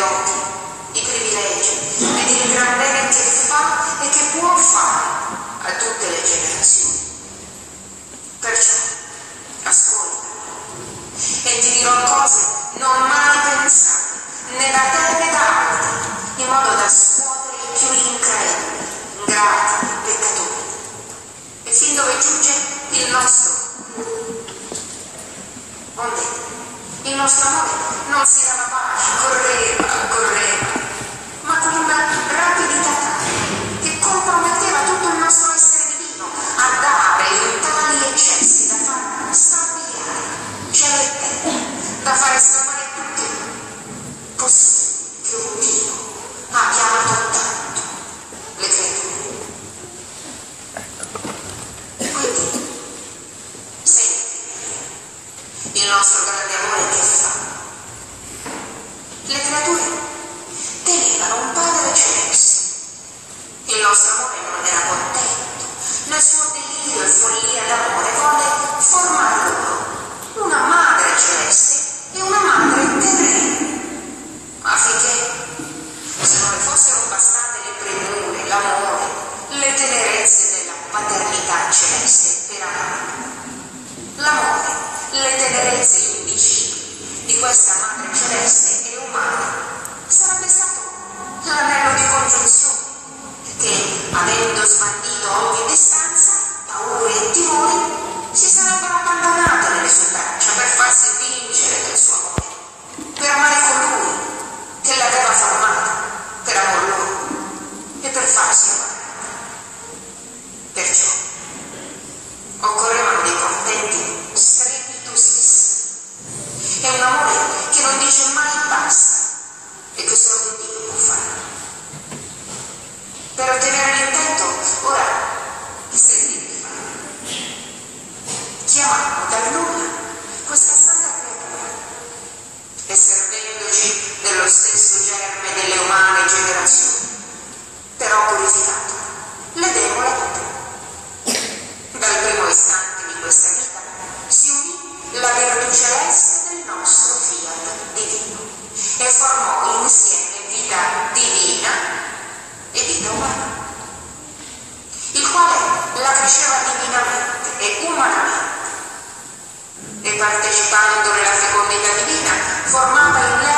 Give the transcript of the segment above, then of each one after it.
doti, i privilegi e di il gran bene che fa e che può fare a tutte le generazioni. Perciò, ascolta e ti dirò cose non mai pensate né da te né da altri, in modo da scuotere i più increduli, ingrati, peccatori. E fin dove giunge il nostro. Onde, il nostro non si dava pace, correva, correva, ma con una rapidità che comprometteva tutto il nostro essere divino, andare in tali eccessi da far strabbiare, celebre, da far esclamare tutti. Possibile che un Dio abbia amato tanto le creature. Quindi, senti, il nostro divino e formò insieme vita divina e vita umana, il quale la cresceva divinamente e umanamente. E partecipando della fecondità divina formava in lei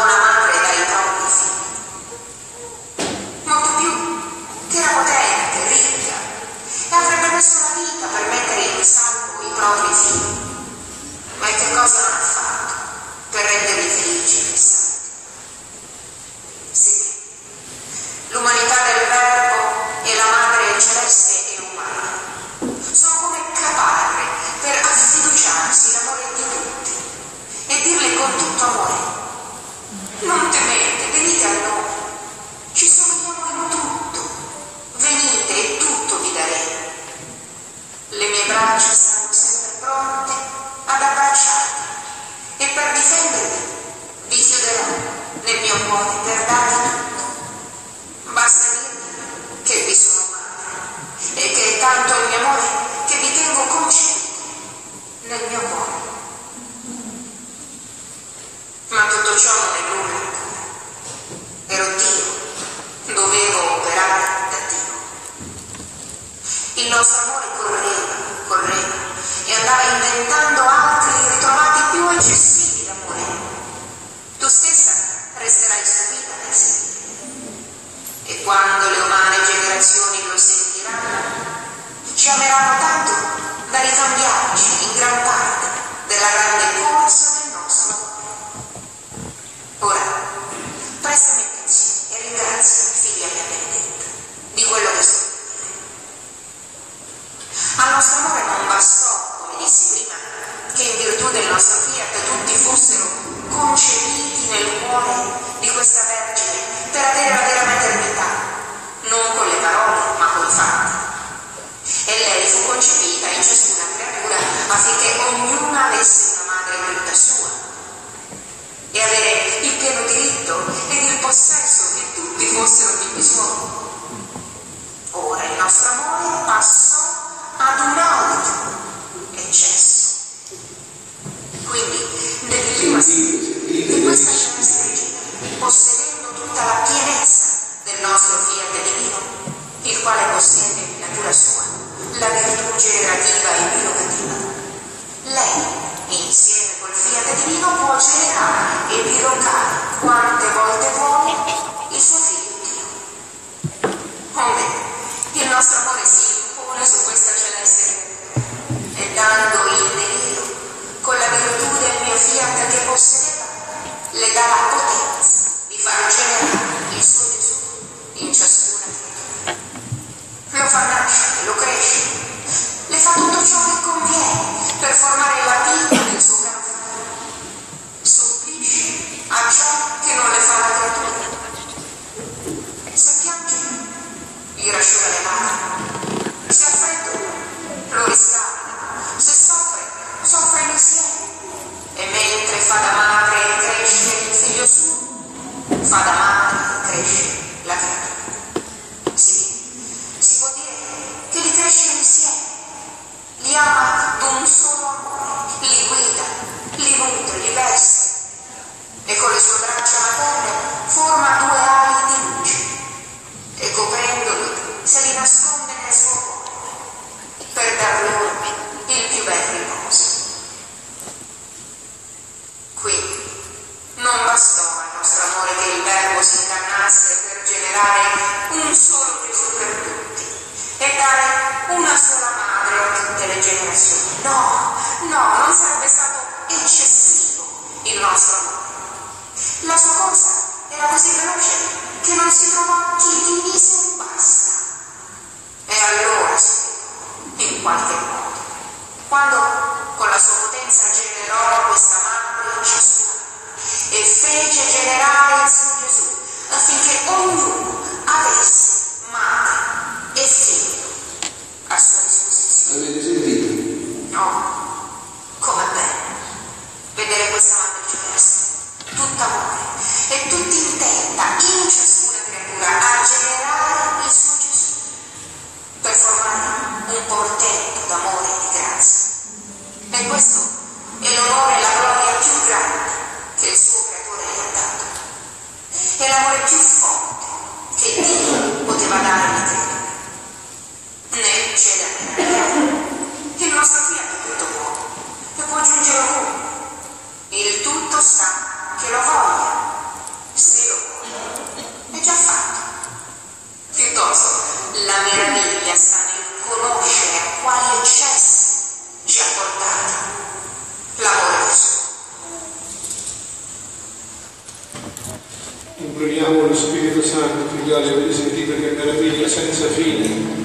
Wow. che vi sono amato e che è tanto il mio amore che vi tengo consciente nel mio cuore. Ma tutto ciò non è nulla ancora. Ero Dio, dovevo operare da Dio. Il nostro amore correva, correva e andava inventando prima, che in virtù del nostro fiat tutti fossero concepiti nel cuore di questa Vergine per avere la vera maternità, non con le parole ma con i fatti. E lei fu concepita in ciascuna creatura affinché ognuna avesse una madre tutta sua e avere il pieno diritto ed il possesso che tutti fossero figli suoi. Ora il nostro amore passò ad un altro eccesso. Quindi, di questa celeste regina, possedendo tutta la pienezza del nostro fiat divino, il quale possiede in natura sua la virtù generativa e bilocativa. Lei, insieme col fiat divino, può generare e bilocare quante volte vuole il suo figlio Dio. Onde, il nostro le dà la potenza di fa da madre e cresce la creatura. Sì, si può dire che li cresce insieme. Li ama d'un solo amore, li guida, li nutre, li veste e con le sue braccia materne forma due ali di luce e coprendoli se li nasconde nel suo cuore per dar loro il più bel generò questa madre in ciascuna e fece generare il suo Gesù affinché ognuno avesse madre e figlio a sua disposizione. Avete sentito? No, come bello vedere questa madre celeste, tutta amore e tutta intenta in C'è da meravigliare. Il nostro fiat è tutto buono e può giungere ovunque. Il tutto sta che lo voglia. Se lo vuole, è già fatto. Piuttosto, la meraviglia sta nel conoscere a quali eccessi ci ha portati l'amore. Imploriamo lo Spirito Santo, figlioli, avete sentito che meraviglia senza fine.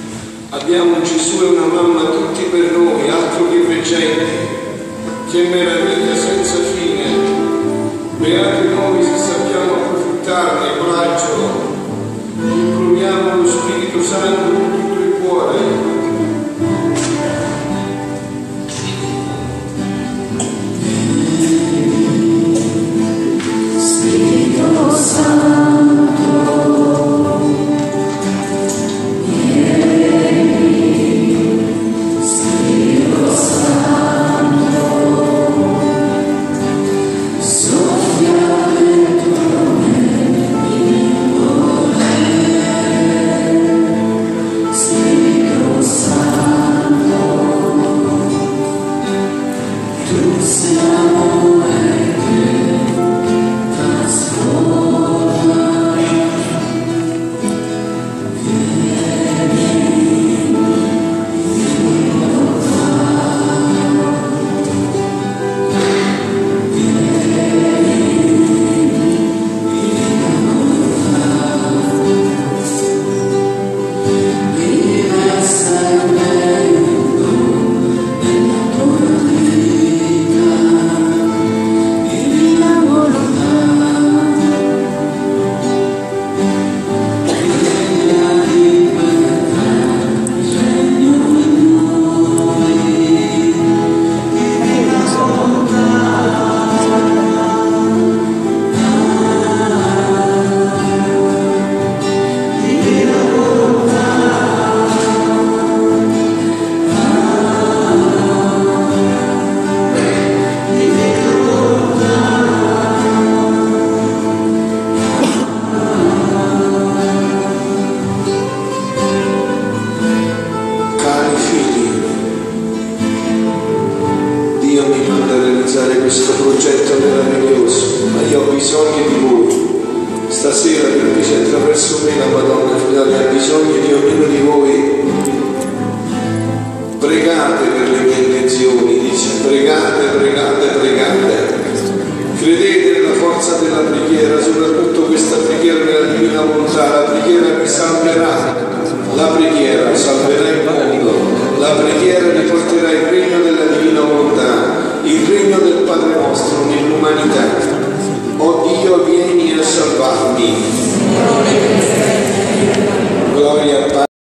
Abbiamo un Gesù e una mamma tutti per noi, altro che veggenti. Che meraviglia senza fine. Beati noi se sappiamo approfittarne, coraggio. Imploriamo lo Spirito Santo Divina bontà, la preghiera mi salverà, la preghiera salverà il mondo, la preghiera riporterà il regno della Divina bontà, il regno del Padre nostro nell'umanità. O Dio, vieni a salvarmi. Gloria a Padre.